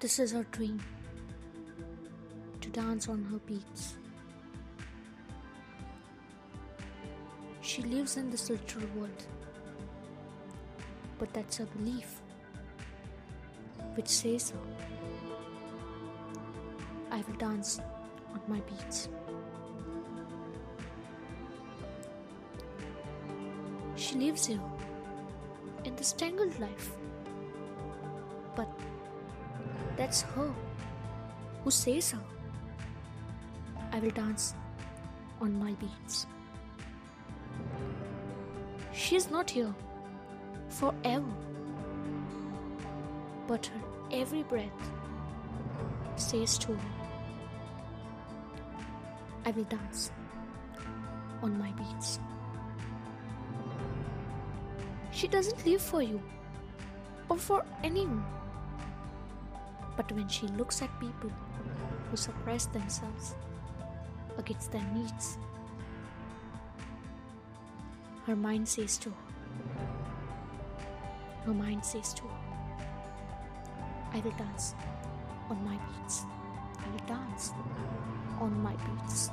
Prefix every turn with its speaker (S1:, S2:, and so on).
S1: This is her dream to dance on her beats. She lives in this literal world, but that's her belief which says. I will dance on my beats. She lives here in this tangled life, but that's her who says so. I will dance on my beats. She is not here forever, but her every breath says to me, I will dance on my beats. She doesn't live for you or for anyone. But when she looks at people who suppress themselves against their needs, her mind says to her, her mind says to her, I will dance on my beats. I will dance on my beats.